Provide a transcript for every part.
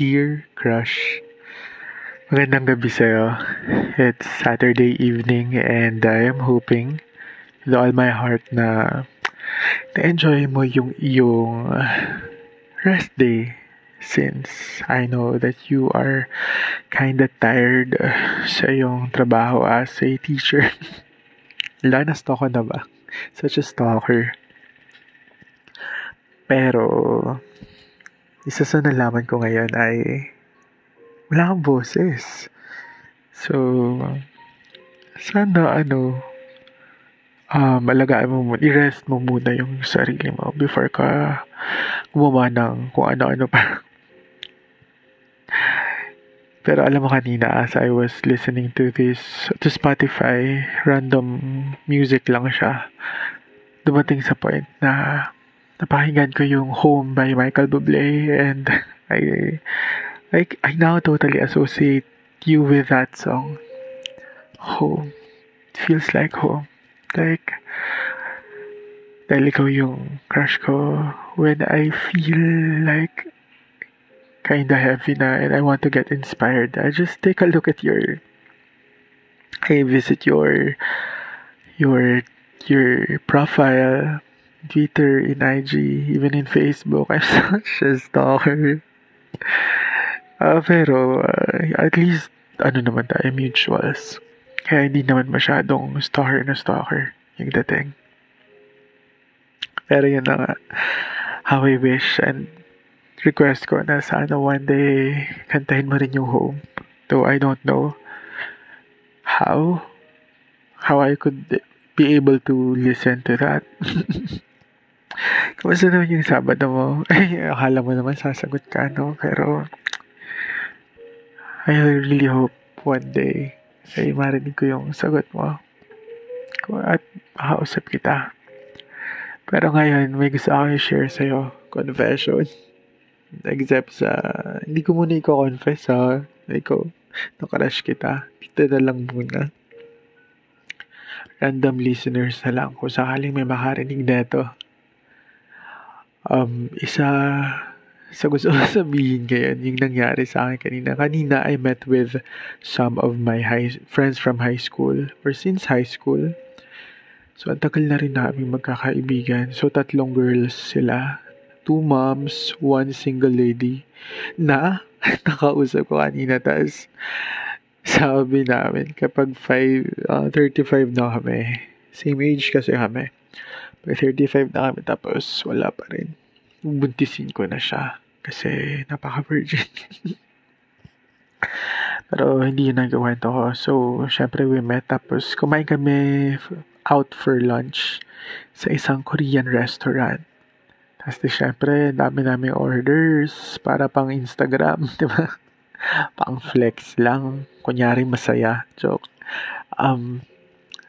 Dear Crush, magandang gabi sa'yo. It's Saturday evening and I am hoping with all my heart na na-enjoy mo yung iyong rest day since I know that you are kinda tired sa iyong trabaho as a teacher. Wala na stalker na ba? Such a stalker. Pero, isa sa nalaman ko ngayon ay wala kang boses. So, sana ano, um, alagaan mo muna, i-rest mo muna yung sarili mo before ka gumawa ng kung ano-ano pa. Pero alam mo kanina, as I was listening to this, to Spotify, random music lang siya. Dumating sa point na napakinggan ko yung Home by Michael Bublé and I, I, I now totally associate you with that song. Home. It feels like home. Like, dahil ikaw yung crush ko when I feel like kinda heavy na and I want to get inspired. I just take a look at your I visit your your your profile Twitter, in IG, even in Facebook. I'm such a stalker. Uh, pero, uh, at least, ano naman tayo, mutuals. Kaya hindi naman masyadong stalker na stalker yung dating. Pero yun na nga, how I wish and request ko na sana one day kantahin mo rin yung home. Though I don't know how, how I could be able to listen to that. Kamusta naman yung Sabado mo? Ay, akala mo naman sasagot ka, no? Pero, I really hope one day ay marinig ko yung sagot mo. At makausap kita. Pero ngayon, may gusto ako i-share sa'yo. Confession. Except sa, hindi ko muna i-confess ha. Ikaw, nakarash kita. Dito na lang muna. Random listeners na lang kung sakaling may makarinig neto um, isa sa gusto ko sabihin ngayon, yung nangyari sa akin kanina. Kanina, I met with some of my high, friends from high school or since high school. So, ang na rin namin magkakaibigan. So, tatlong girls sila. Two moms, one single lady. Na, nakausap ko kanina. Tapos, sabi namin, kapag five, uh, 35 na kami, same age kasi kami, 35 na kami tapos wala pa rin. Buntisin ko na siya kasi napaka-virgin. Pero hindi yun ang kwento ko. So, syempre we met tapos kumain kami out for lunch sa isang Korean restaurant. Tapos di syempre, dami namin orders para pang Instagram, di ba? pang flex lang. Kunyari masaya. Joke. Um,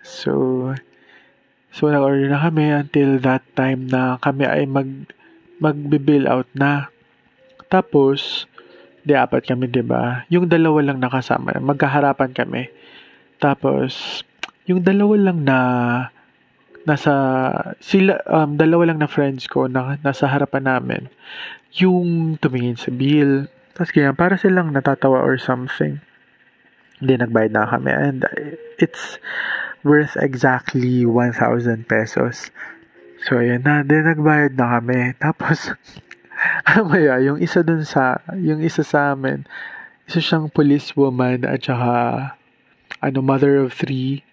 so, So, nag-order na kami until that time na kami ay mag magbe-bill out na. Tapos, di apat kami, di ba? Yung dalawa lang nakasama, magkaharapan kami. Tapos, yung dalawa lang na nasa sila um, dalawa lang na friends ko na nasa harapan namin yung tumingin sa bill tapos kaya para silang natatawa or something hindi nagbayad na kami and it's worth exactly 1,000 pesos. So, ayan na. Then, nagbayad na kami. Tapos, amaya, yung isa dun sa, yung isa sa amin, isa siyang police woman at saka, ano, mother of three.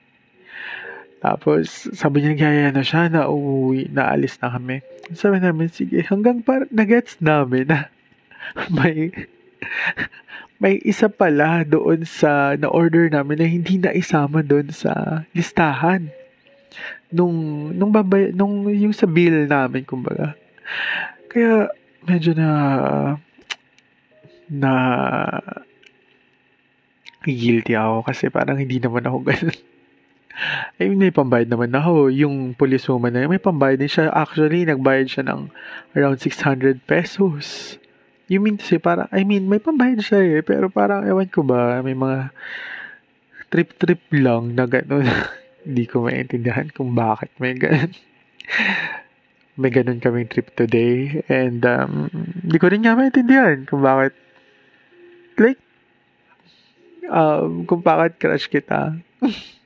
Tapos, sabi niya, kaya na siya, na uuwi, naalis na kami. Sabi namin, sige, hanggang par, nagets namin na may, may isa pala doon sa na-order namin na hindi na isama doon sa listahan. Nung, nung babay, nung yung sa bill namin, kumbaga. Kaya, medyo na, na, guilty ako kasi parang hindi naman ako ganun. I mean, may pambayad naman ako. Yung police woman na may pambayad din siya. Actually, nagbayad siya ng around 600 pesos. You mean to say, para, I mean, may pambayad siya eh. Pero parang, ewan ko ba, may mga trip-trip lang na gano'n. Hindi ko maintindihan kung bakit may gano'n. may ganun kaming trip today. And, um, hindi ko rin nga maintindihan kung bakit like, um, kung bakit crush kita.